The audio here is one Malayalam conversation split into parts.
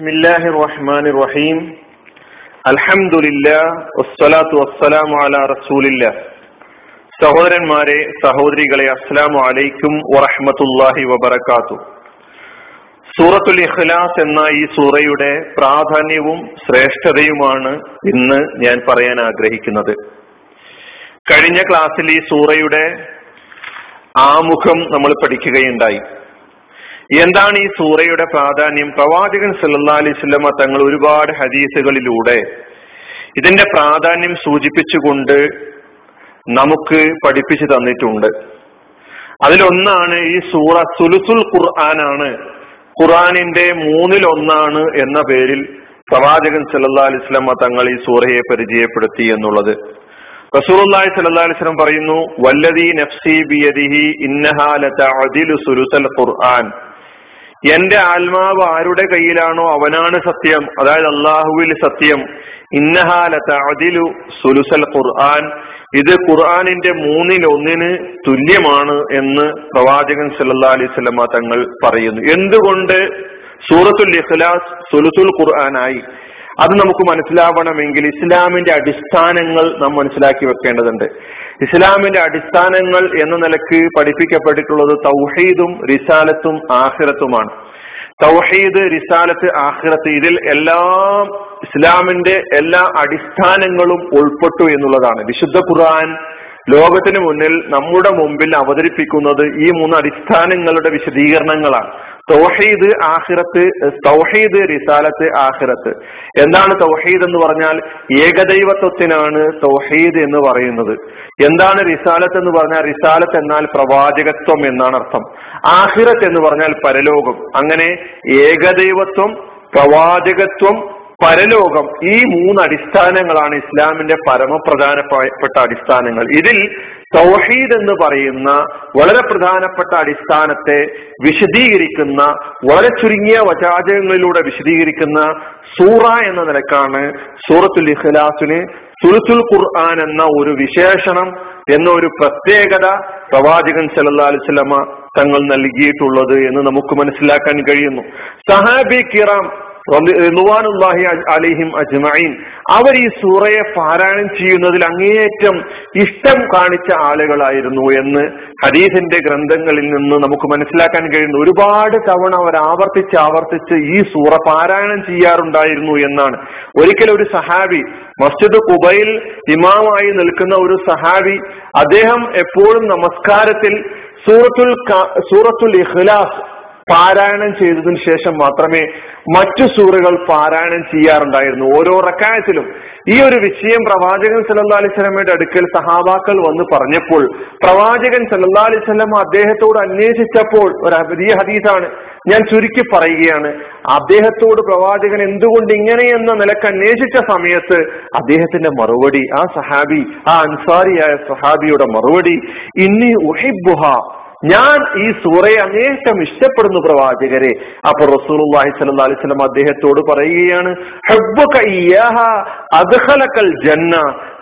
സഹോദരന്മാരെ സഹോദരികളെ അസ്സലാമു അലൈക്കും വറഹ്മത്തുള്ളാഹി വബറകാതു സൂറത്തുൽ ഇഖ്ലാസ് എന്ന ഈ സൂറയുടെ പ്രാധാന്യവും ശ്രേഷ്ഠതയുമാണ് ഇന്ന് ഞാൻ പറയാൻ ആഗ്രഹിക്കുന്നത്. കഴിഞ്ഞ ക്ലാസ്സിൽ ഈ സൂറയുടെ ആമുഖം നമ്മൾ പഠിക്കുകയുണ്ടായി. എന്താണ് ഈ സൂറയുടെ പ്രാധാന്യം? പ്രവാചകൻ സല്ലാ അലൈവല്ലമ തങ്ങൾ ഒരുപാട് ഹദീസുകളിലൂടെ ഇതിന്റെ പ്രാധാന്യം സൂചിപ്പിച്ചുകൊണ്ട് നമുക്ക് പഠിപ്പിച്ചു തന്നിട്ടുണ്ട്. അതിലൊന്നാണ് ഈ സൂറ സുലുസുൽ ഖുർആനാണ്. ഖുർആനിന്റെ മൂന്നിലൊന്നാണ് എന്ന പേരിൽ പ്രവാചകൻ സല്ലാ അലിസ്ലമ തങ്ങൾ ഈ സൂറയെ പരിചയപ്പെടുത്തി എന്നുള്ളത്. റസൂലുള്ളാഹി സല്ലാ അലൈഹി വസല്ലം പറയുന്നു വല്ലദീ നഫ്സി ബിയദിഹി ഇന്നഹാ ലതഅദിലു സുലുസൽ ഖുർആൻ. എന്റെ ആത്മാവ് ആരുടെ കയ്യിലാണോ അവനാണ് സത്യം. അതായത് അള്ളാഹുവിൽ സത്യം. ഇന്നഹാലത്ത് അതിലു സുലുസൽ ഖുർആൻ. ഇത് ഖുർആാനിന്റെ മൂന്നിൽ ഒന്നിന് തുല്യമാണ് എന്ന് പ്രവാചകൻ സല്ലാ അലൈഹി സ്വലമ തങ്ങൾ പറയുന്നു. എന്തുകൊണ്ട്? സൂറത്തുൽ ഇഖ്ലാസ് സുലുസുൽ ഖുർആനായി. അത് നമുക്ക് മനസ്സിലാവണമെങ്കിൽ ഇസ്ലാമിന്റെ അടിസ്ഥാനങ്ങൾ നാം മനസ്സിലാക്കി വെക്കേണ്ടതുണ്ട്. ഇസ്ലാമിന്റെ അടിസ്ഥാനങ്ങൾ എന്ന നിലയ്ക്ക് പഠിപ്പിക്കപ്പെട്ടിട്ടുള്ളത് തൗഹീദും റിസാലത്തും ആഹിറത്തുമാണ് തൗഹീദ് റിസാലത്ത് ആഹിറത്ത് ഇതിൽ എല്ലാം ഇസ്ലാമിന്റെ എല്ലാ അടിസ്ഥാനങ്ങളും ഉൾപ്പെട്ടു എന്നുള്ളതാണ്. വിശുദ്ധ ഖുർആൻ ലോകത്തിന് മുന്നിൽ നമ്മുടെ മുമ്പിൽ അവതരിപ്പിക്കുന്നത് ഈ മൂന്ന് അടിസ്ഥാനങ്ങളുടെ വിശദീകരണങ്ങളാണ്. തൗഹീദ് ആഹിറത്ത് തൗഹീദ് റിസാലത്ത് ആഹിറത്ത് എന്താണ് തൗഹീദ് എന്ന് പറഞ്ഞാൽ ഏകദൈവത്വത്തിനാണ് തൗഹീദ് എന്ന് പറയുന്നത്. എന്താണ് റിസാലത്ത് എന്ന് പറഞ്ഞാൽ റിസാലത്ത് എന്നാൽ പ്രവാചകത്വം എന്നാണ് അർത്ഥം. ആഹിറത്ത് എന്ന് പറഞ്ഞാൽ പരലോകം. അങ്ങനെ ഏകദൈവത്വം പ്രവാചകത്വം പരലോകം ഈ മൂന്ന് അടിസ്ഥാനങ്ങളാണ് ഇസ്ലാമിന്റെ പരമപ്രധാനപ്പെട്ട അടിസ്ഥാനങ്ങൾ. ഇതിൽ തൗഹീദ് എന്ന് പറയുന്ന വളരെ പ്രധാനപ്പെട്ട അടിസ്ഥാനത്തെ വിശദീകരിക്കുന്ന വളരെ ചുരുങ്ങിയ വചാചകങ്ങളിലൂടെ വിശദീകരിക്കുന്ന സൂറ എന്ന നിലക്കാണ് സൂറത്തുൽ ഇഖ്ലാസിന് സുൽസുൽ ഖുർആൻ എന്ന ഒരു വിശേഷണം എന്ന ഒരു പ്രത്യേകത പ്രവാചകൻ സല്ലല്ലാഹു അലൈഹി വസല്ലമ തങ്ങൾ നൽകിയിട്ടുള്ളത് എന്ന് നമുക്ക് മനസ്സിലാക്കാൻ കഴിയുന്നു. സഹാബി കിറാം അജ്മഈൻ. അവർ ഈ സൂറയെ പാരായണം ചെയ്യുന്നതിൽ അങ്ങേയറ്റം ഇഷ്ടം കാണിച്ച ആളുകളായിരുന്നു എന്ന് ഹദീസിന്റെ ഗ്രന്ഥങ്ങളിൽ നിന്ന് നമുക്ക് മനസ്സിലാക്കാൻ കഴിയുന്നു. ഒരുപാട് തവണ അവർ ആവർത്തിച്ച് ആവർത്തിച്ച് ഈ സൂറ പാരായണം ചെയ്യാറുണ്ടായിരുന്നു എന്നാണ്. ഒരിക്കൽ ഒരു സഹാബി മസ്ജിദ് കുബയിൽ ഇമാമായി നിൽക്കുന്ന ഒരു സഹാബി അദ്ദേഹം എപ്പോഴും നമസ്കാരത്തിൽ സൂറത്തുൽ സൂറത്തുൽ ഇഖ്ലാസ് പാരായണം ചെയ്തതിന് ശേഷം മാത്രമേ മറ്റു സൂറുകൾ പാരായണം ചെയ്യാറുണ്ടായിരുന്നു. ഓരോ റക്കായത്തിലും ഈ ഒരു വിഷയം പ്രവാചകൻ സല്ലാ അലൈഹി സ്വലമയുടെ അടുക്കൽ സഹാബാക്കൾ വന്ന് പറഞ്ഞപ്പോൾ പ്രവാചകൻ സല്ലാ അലൈഹി സ്വലം അദ്ദേഹത്തോട് അന്വേഷിച്ചപ്പോൾ ഒരു വലിയ ഹദീസാണ് ഞാൻ ചുരുക്കി പറയുകയാണ്. അദ്ദേഹത്തോട് പ്രവാചകൻ എന്തുകൊണ്ട് ഇങ്ങനെയെന്ന നിലയ്ക്ക് അന്വേഷിച്ച സമയത്ത് അദ്ദേഹത്തിന്റെ മറുപടി ആ സഹാബി ആ അൻസാരിയായ സഹാബിയുടെ മറുപടി ഇന്നി ഉഹിബുഹ ഞാൻ ഈ സൂറയെ അനേകം ഇഷ്ടപ്പെടുന്നു പ്രവാചകരെ. അപ്പൊ റസൂലുള്ളാഹി സ്വല്ലല്ലാഹി അലൈഹി വസല്ലം അദ്ദേഹത്തോട് പറയുകയാണ് ജന്ന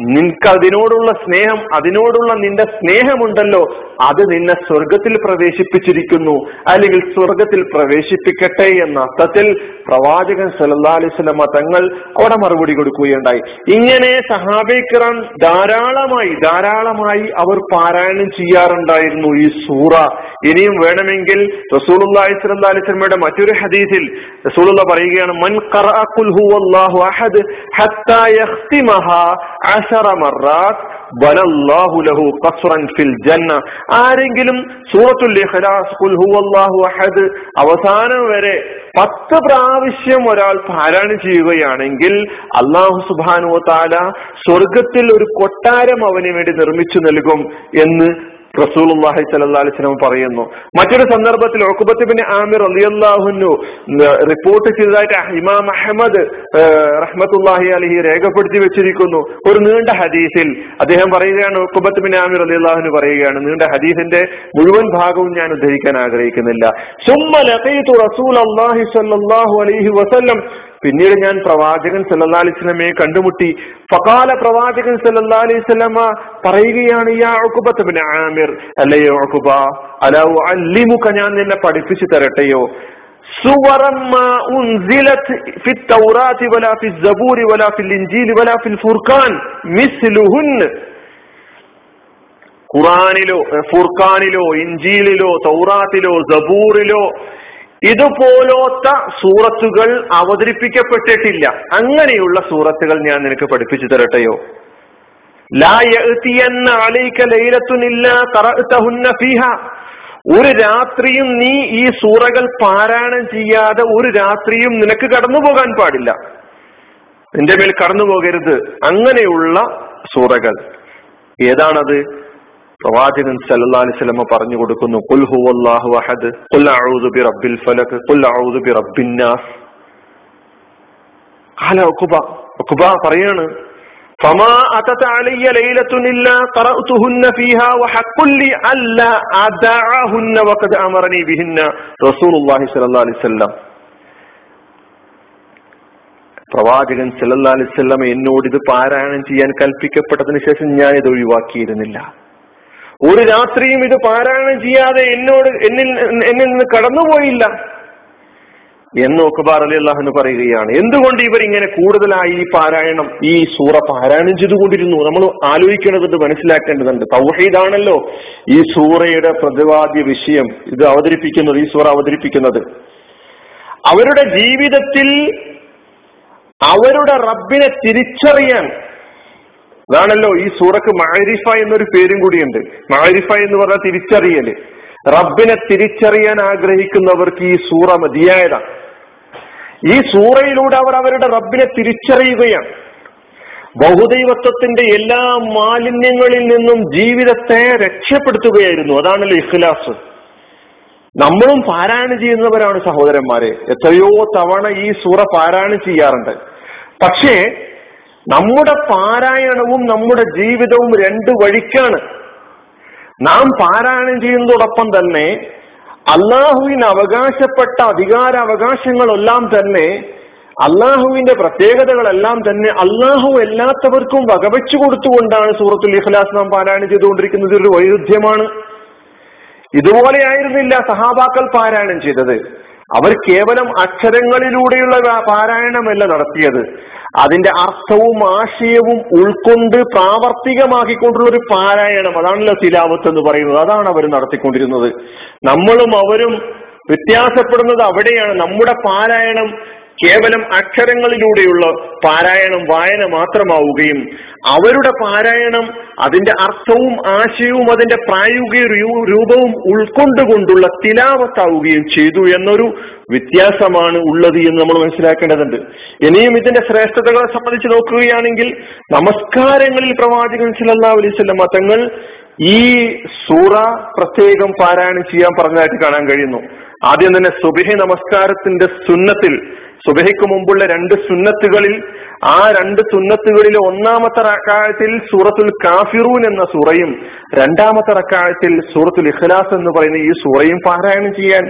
നിനക്ക് അതിനോടുള്ള സ്നേഹം അതിനോടുള്ള നിന്റെ സ്നേഹമുണ്ടല്ലോ അത് നിന്നെ സ്വർഗത്തിൽ പ്രവേശിപ്പിച്ചിരിക്കുന്നു. അല്ലെങ്കിൽ സ്വർഗത്തിൽ പ്രവേശിപ്പിക്കട്ടെ എന്ന അർത്ഥത്തിൽ പ്രവാചകൻ സല്ലല്ലാഹി അലൈഹി വസല്ലം തങ്ങൾ അവിടെ മറുപടി കൊടുക്കുകയുണ്ടായി. ഇങ്ങനെ സഹാബിക്കറാൻ ധാരാളമായി ധാരാളമായി അവർ പാരായണം ചെയ്യാറുണ്ടായിരുന്നു ഈ സൂറ. ഇനിയും വേണമെങ്കിൽ റസൂലുള്ളാഹി വസല്ലമയുടെ മറ്റൊരു ഹദീസിൽ റസൂലുള്ള പറയുകയാണ് മൻ ഖറഅ ഖുൽ ഹുവല്ലാഹു അഹദ് ഹത്താ ആരെങ്കിലും സൂറത്തുൽ അഹദ് അവസാനം വരെ പത്ത് പ്രാവശ്യം ഒരാൾ പാരായണം ചെയ്യുകയാണെങ്കിൽ അള്ളാഹു സുബാനു താല സ്വർഗത്തിൽ ഒരു കൊട്ടാരം അവന് വേണ്ടി നിർമ്മിച്ചു നൽകും എന്ന് സ്വല്ലല്ലാഹി അലൈഹി വസല്ലം പറയുന്നു. മറ്റൊരു സന്ദർഭത്തിൽ ഉഖബത്ത് ബിൻ ആമിർ റളിയല്ലാഹുന്നു റിപ്പോർട്ട് ചെയ്തതായിട്ട് ഇമാം അഹമ്മദ് റഹ്മത്തുല്ലാഹി അലഹി രേഖപ്പെടുത്തി വെച്ചിരിക്കുന്നു. ഒരു നീണ്ട ഹദീസിൽ അദ്ദേഹം പറയുകയാണ് ഉഖബത്ത് ബിൻ ആമിർ അള്ളാഹുനു പറയുകയാണ് നീണ്ട ഹദീസിന്റെ മുഴുവൻ ഭാഗവും ഞാൻ ഉദ്ധരിക്കാൻ ആഗ്രഹിക്കുന്നില്ല. സുമ്മ ലഖീതു അള്ളാഹി സ്വല്ലല്ലാഹു അലൈഹി വസല്ലം പിന്നീട് ഞാൻ പ്രവാചകൻ സല്ലാ അലൈഹി സ്വലമയെ കണ്ടുമുട്ടി. ഫകാല പ്രവാചകൻ സല്ലാ അലൈഹി സ്വലമ പറയുകയാണ് ആമിർ അല്ലയോ അലാ ഞാൻ നിന്നെ പഠിപ്പിച്ചു തരട്ടെയോ? സുവറം ഖുറാനിലോ ഫുർഖാനിലോ ഇഞ്ചീലിലോ തൗറാത്തിലോ സബൂറിലോ ഇതുപോലത്ത സൂറത്തുകൾ അവതരിപ്പിക്കപ്പെട്ടിട്ടില്ല. അങ്ങനെയുള്ള സൂറത്തുകൾ ഞാൻ നിനക്ക് പഠിപ്പിച്ചു തരട്ടെയോ? ഒരു രാത്രിയും നീ ഈ സൂറകൾ പാരായണം ചെയ്യാതെ ഒരു രാത്രിയും നിനക്ക് കടന്നു പോകാൻ പാടില്ല. നിന്റെ മേൽ കടന്നു പോകരുത് അങ്ങനെയുള്ള സൂറകൾ. ഏതാണത്? പ്രവാചകൻ സല്ലല്ലാഹു അലൈഹി വസല്ലം പറഞ്ഞു കൊടുക്കുന്നു ഖുൽ ഹുവല്ലാഹു അഹദ് ഖുൽ അഊദു ബിറബ്ബിൽ ഫലക് ഖുൽ അഊദു ബിറബ്ബിൻ നാസ് ഖാല ഉഖബ ഉഖബ പറയാണ് فما أتت علي ليلة إلا قرأتهن فيها وحق لي ألا أدعهن وقد أمرني بهن رسول الله صلى الله عليه وسلم പ്രവാചകൻ സല്ലല്ലാഹു അലൈഹി വസല്ലം എന്നോട് ഇത് പാരായണം ചെയ്യാൻ കൽപ്പിക്കപ്പെട്ടതിന് ശേഷം ഞാൻ ഇത് ഒഴിവാക്കിയിരുന്നില്ല ഒരു രാത്രിയും ഇത് പാരായണം ചെയ്യാതെ എന്നോട് എന്നിൽ എന്നിൽ നിന്ന് കടന്നുപോയില്ല എന്ന് ഒക്കുബാർ അലി അള്ളാഹു പറയുകയാണ്. എന്തുകൊണ്ട് ഇവർ ഇങ്ങനെ കൂടുതലായി ഈ പാരായണം ഈ സൂറ പാരായണം ചെയ്തുകൊണ്ടിരുന്നു? നമ്മൾ ആലോചിക്കേണ്ടതുണ്ട് മനസ്സിലാക്കേണ്ടതുണ്ട്. തൗഹീദാണല്ലോ ഈ സൂറയുടെ പ്രതിവാദ്യ വിഷയം. ഇത് അവതരിപ്പിക്കുന്നത് ഈ സൂറ അവതരിപ്പിക്കുന്നത്. അവരുടെ ജീവിതത്തിൽ അവരുടെ റബ്ബിനെ തിരിച്ചറിയാൻ അതാണല്ലോ ഈ സൂറക്ക് മാരിഫ എന്നൊരു പേരും കൂടിയുണ്ട്. മാരിഫ എന്ന് പറഞ്ഞാൽ തിരിച്ചറിയൽ റബ്ബിനെ തിരിച്ചറിയാൻ ആഗ്രഹിക്കുന്നവർക്ക് ഈ സൂറ മതിയായതാണ്. ഈ സൂറയിലൂടെ അവർ അവരുടെ റബ്ബിനെ തിരിച്ചറിയുകയാണ്. ബഹുദൈവത്വത്തിന്റെ എല്ലാ മാലിന്യങ്ങളിൽ നിന്നും ജീവിതത്തെ രക്ഷപ്പെടുത്തുകയായിരുന്നു. അതാണല്ലോ ഇഖ്ലാസ്. നമ്മളും പാരായണം ചെയ്യുന്നവരാണ് സഹോദരന്മാരെ. എത്രയോ തവണ ഈ സൂറ പാരായണം ചെയ്യാറുണ്ട്. പക്ഷേ നമ്മുടെ പാരായണവും നമ്മുടെ ജീവിതവും രണ്ട് വഴിക്കാണ്. നാം പാരായണം ചെയ്യുന്നതോടൊപ്പം തന്നെ അള്ളാഹുവിന് അവകാശപ്പെട്ട അധികാര അവകാശങ്ങളെല്ലാം തന്നെ അള്ളാഹുവിന്റെ പ്രത്യേകതകളെല്ലാം തന്നെ അള്ളാഹു എല്ലാത്തവർക്കും വകവെച്ചു കൊടുത്തുകൊണ്ടാണ് സൂറത്തുൽ ഇഖ്ലാസ് നാം പാരായണം ചെയ്തുകൊണ്ടിരിക്കുന്നത്. ഒരു വൈരുദ്ധ്യമാണ്. ഇതുപോലെയായിരുന്നില്ല സഹാബാക്കൾ പാരായണം ചെയ്തത്. അവർ കേവലം അക്ഷരങ്ങളിലൂടെയുള്ള പാരായണമല്ല നടത്തിയത്. അതിന്റെ അർത്ഥവും ആശയവും ഉൾക്കൊണ്ട് പ്രാവർത്തികമാക്കിക്കൊണ്ടുള്ള ഒരു പാരായണം. അതാണല്ലോ സിലാവത്ത് എന്ന് പറയുന്നത്. അതാണ് അവർ നടത്തിക്കൊണ്ടിരുന്നത്. നമ്മളും അവരും വ്യത്യാസപ്പെടുന്നത് അവിടെയാണ്. നമ്മുടെ പാരായണം കേവലം അക്ഷരങ്ങളിലൂടെയുള്ള പാരായണം വായന മാത്രമാവുകയും അവരുടെ പാരായണം അതിന്റെ അർത്ഥവും ആശയവും അതിന്റെ പ്രായോഗിക രൂപവും ഉൾക്കൊണ്ടുകൊണ്ടുള്ള തിലാവത്താവുകയും ചെയ്തു എന്നൊരു വ്യത്യാസമാണ് ഉള്ളത് എന്ന് നമ്മൾ മനസ്സിലാക്കേണ്ടതുണ്ട്. ഇനിയും ഇതിന്റെ ശ്രേഷ്ഠതകളെ സംബന്ധിച്ച് നോക്കുകയാണെങ്കിൽ നമസ്കാരങ്ങളിൽ പ്രവാചകൻ സല്ലല്ലാഹു അലൈഹി വസല്ലം തങ്ങൾ ഈ സൂറ പ്രത്യേകം പാരായണം ചെയ്യാൻ പറഞ്ഞതായിട്ട് കാണാൻ കഴിയുന്നു. ആദ്യം തന്നെ സുബിഹി നമസ്കാരത്തിന്റെ സുന്നത്തിൽ സുബഹിക്ക് മുമ്പുള്ള രണ്ട് സുന്നത്തുകളിൽ ആ രണ്ട് സുന്നത്തുകളിലെ ഒന്നാമത്തെ റക്കായത്തിൽ സൂറത്തുൽ കാഫിറൂൻ എന്ന സൂറയും രണ്ടാമത്തെ റക്കായത്തിൽ സൂറത്തുൽ ഇഖ്ലാസ് എന്ന് പറയുന്ന ഈ സൂറയും പാരായണം ചെയ്യാൻ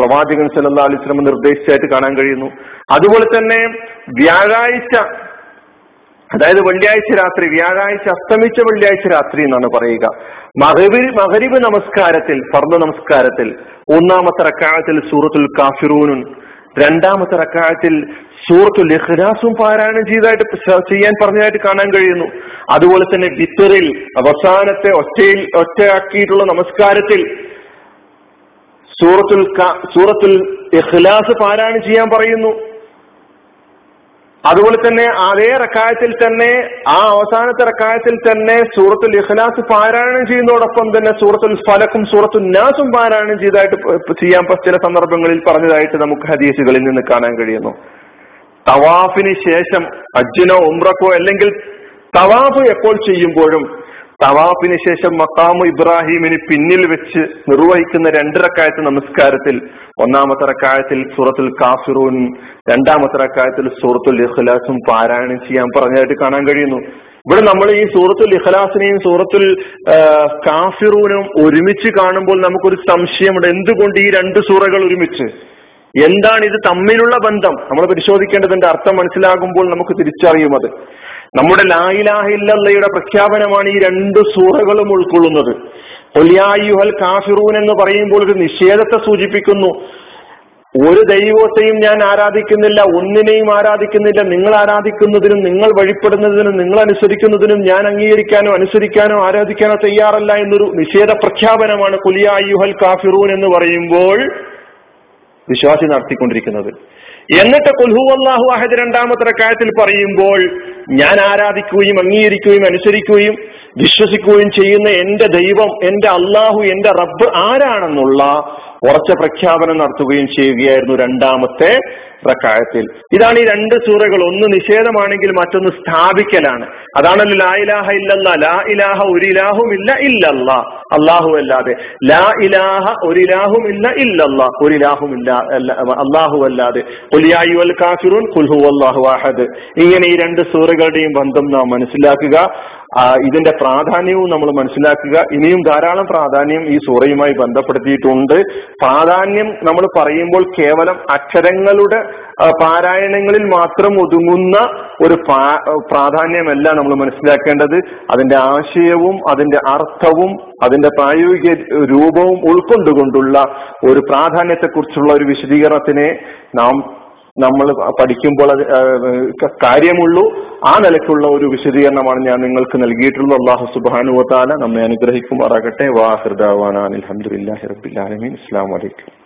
പ്രവാചകൻ സല്ലല്ലാഹു അലൈഹി വസല്ലം നിർദ്ദേശിച്ചായിട്ട് കാണാൻ കഴിയുന്നു. അതുപോലെ തന്നെ വ്യാഴാഴ്ച അതായത് വെള്ളിയാഴ്ച രാത്രി വ്യാഴാഴ്ച അസ്തമിച്ച വെള്ളിയാഴ്ച രാത്രി എന്നാണ് പറയുക. മഹബി മഹരിബ് നമസ്കാരത്തിൽ ഫർദ് നമസ്കാരത്തിൽ ഒന്നാമത്തെ റക്കാഴത്തിൽ സൂറത്തുൽ കാഫിറൂനും രണ്ടാമത്തെ റക്കാഴത്തിൽ സൂറത്തുൽ ഇഖ്ലാസും പാരായണം ചെയ്തായിട്ട് ചെയ്യാൻ പറഞ്ഞതായിട്ട് കാണാൻ കഴിയുന്നു. അതുപോലെ തന്നെ വിത്തറിൽ അവസാനത്തെ ഒറ്റയിൽ ഒറ്റയാക്കിയിട്ടുള്ള നമസ്കാരത്തിൽ സൂറത്തുൽ സൂറത്തുൽ ഇഖ്ലാസ് പാരായണം ചെയ്യാൻ പറയുന്നു. അതുപോലെ തന്നെ അതേ റക്കായത്തിൽ തന്നെ ആ അവസാനത്തെ റക്കായത്തിൽ തന്നെ സൂറത്തുൽ ഇഖ്ലാസ് പാരായണം ചെയ്യുന്നതോടൊപ്പം തന്നെ സൂറത്തുൽ ഫലക്കും സൂറത്തുൽ നാസും പാരായണം ചെയ്തായിട്ട് ചെയ്യാൻ ചില സന്ദർഭങ്ങളിൽ പറഞ്ഞതായിട്ട് നമുക്ക് ഹദീസുകളിൽ നിന്ന് കാണാൻ കഴിയുന്നു. തവാഫിന് ശേഷം അജ്ജിനോ ഉംറക്കോ അല്ലെങ്കിൽ തവാഫ് എപ്പോൾ ചെയ്യുമ്പോഴും തവാഫിന് ശേഷം മക്കാമു ഇബ്രാഹിമിന് പിന്നിൽ വെച്ച് നിർവഹിക്കുന്ന രണ്ടരക്കായത്തെ നമസ്കാരത്തിൽ ഒന്നാമത്തെ റക്കായത്തിൽ സൂറത്തുൽ കാഫിറൂൻ രണ്ടാമത്തെ റക്കായത്തിൽ സൂറത്തുൽ ഇഖ്ലാസും പാരായണം ചെയ്യാൻ പറഞ്ഞതായിട്ട് കാണാൻ കഴിയുന്നു. ഇവിടെ നമ്മൾ ഈ സൂറത്തുൽ ഇഖ്ലാസിനെയും സൂറത്തുൽ കാഫിറൂനും ഒരുമിച്ച് കാണുമ്പോൾ നമുക്കൊരു സംശയമുണ്ട്. എന്തുകൊണ്ട് ഈ രണ്ട് സൂറകൾ ഒരുമിച്ച്? എന്താണ് ഇത് തമ്മിലുള്ള ബന്ധം? നമ്മൾ പരിശോധിക്കേണ്ടതിന്റെ അർത്ഥം മനസ്സിലാകുമ്പോൾ നമുക്ക് തിരിച്ചറിയും അത്. നമ്മുടെ ലായിലാഹില്ലയുടെ പ്രഖ്യാപനമാണ് ഈ രണ്ട് സൂറകളും ഉൾക്കൊള്ളുന്നത്. ഒലിയായുഹൽ കാഫിറൂൻ എന്ന് പറയുമ്പോൾ ഒരു നിഷേധത്തെ സൂചിപ്പിക്കുന്നു. ഒരു ദൈവത്തെയും ഞാൻ ആരാധിക്കുന്നില്ല ഒന്നിനെയും ആരാധിക്കുന്നില്ല. നിങ്ങൾ ആരാധിക്കുന്നതിനും നിങ്ങൾ വഴിപ്പെടുന്നതിനും നിങ്ങൾ അനുസരിക്കുന്നതിനും ഞാൻ അംഗീകരിക്കാനോ അനുസരിക്കാനോ ആരാധിക്കാനോ തയ്യാറല്ല എന്നൊരു നിഷേധ പ്രഖ്യാപനമാണ് കുലിയായുഹൽ കാഫിറൂൻ എന്ന് പറയുമ്പോൾ വിശ്വാസി നടത്തിക്കൊണ്ടിരിക്കുന്നത്. എന്നിട്ട് കുൽഹു അള്ളാഹു അഹദ് രണ്ടാമത്തെ കാര്യത്തിൽ പറയുമ്പോൾ ഞാൻ ആരാധിക്കുകയും അംഗീകരിക്കുകയും അനുസരിക്കുകയും വിശ്വസിക്കുകയും ചെയ്യുന്ന എന്റെ ദൈവം എന്റെ അള്ളാഹു എന്റെ റബ്ബ് ആരാണെന്നുള്ള ഉറച്ച പ്രഖ്യാപനം നടത്തുകയും ചെയ്യുകയായിരുന്നു രണ്ടാമത്തെ റക്കായത്തിൽ. ഇതാണ് ഈ രണ്ട് സൂറകൾ. ഒന്ന് നിഷേധമാണെങ്കിൽ മറ്റൊന്ന് സ്ഥാപിക്കലാണ്. അതാണല്ലോ ലാ ഇലാഹ ഇല്ലല്ല. ലാ ഇലാഹ ഒരു ഇലാഹും ഇല്ല ഇല്ലല്ല. അള്ളാഹു അല്ലാതെ. ലാ ഇലാഹ ഒരു ഇലാഹും ഇല്ല ഇല്ലല്ല. ഒരു ഇലാഹും ഇല്ല അള്ളാഹു അല്ലാതെ. കാഫിറൂൻ ഇങ്ങനെ ഈ രണ്ട് സൂറകളുടെയും ബന്ധം നാം മനസ്സിലാക്കുക. ഇതിന്റെ പ്രാധാന്യവും നമ്മൾ മനസ്സിലാക്കുക. ഇനിയും ധാരാളം പ്രാധാന്യം ഈ സൂറയുമായി ബന്ധപ്പെടുത്തിയിട്ടുണ്ട്. പ്രാധാന്യം നമ്മൾ പറയുമ്പോൾ കേവലം അക്ഷരങ്ങളുടെ പാരായണങ്ങളിൽ മാത്രം ഒതുങ്ങുന്ന ഒരു പ്രാധാന്യമല്ല നമ്മൾ മനസ്സിലാക്കേണ്ടത്. അതിന്റെ ആശയവും അതിന്റെ അർത്ഥവും അതിന്റെ പ്രായോഗിക രൂപവും ഉൾക്കൊണ്ടുകൊണ്ടുള്ള ഒരു പ്രാധാന്യത്തെക്കുറിച്ചുള്ള ഒരു വിശദീകരണത്തിനെ നാം നമ്മൾ പഠിക്കുമ്പോൾ അത് കാര്യമുള്ളൂ. ആ നിലയ്ക്കുള്ള ഒരു വിശദീകരണമാണ് ഞാൻ നിങ്ങൾക്ക് നൽകിയിട്ടുള്ളത്. അള്ളാഹു സുബാനുവത്താല നമ്മെ അനുഗ്രഹിക്കുമാറാകട്ടെ. വാഹൃദാവാൻ അലഹമുല്ലാ റബിൻ അസ്സാം വലൈക്കും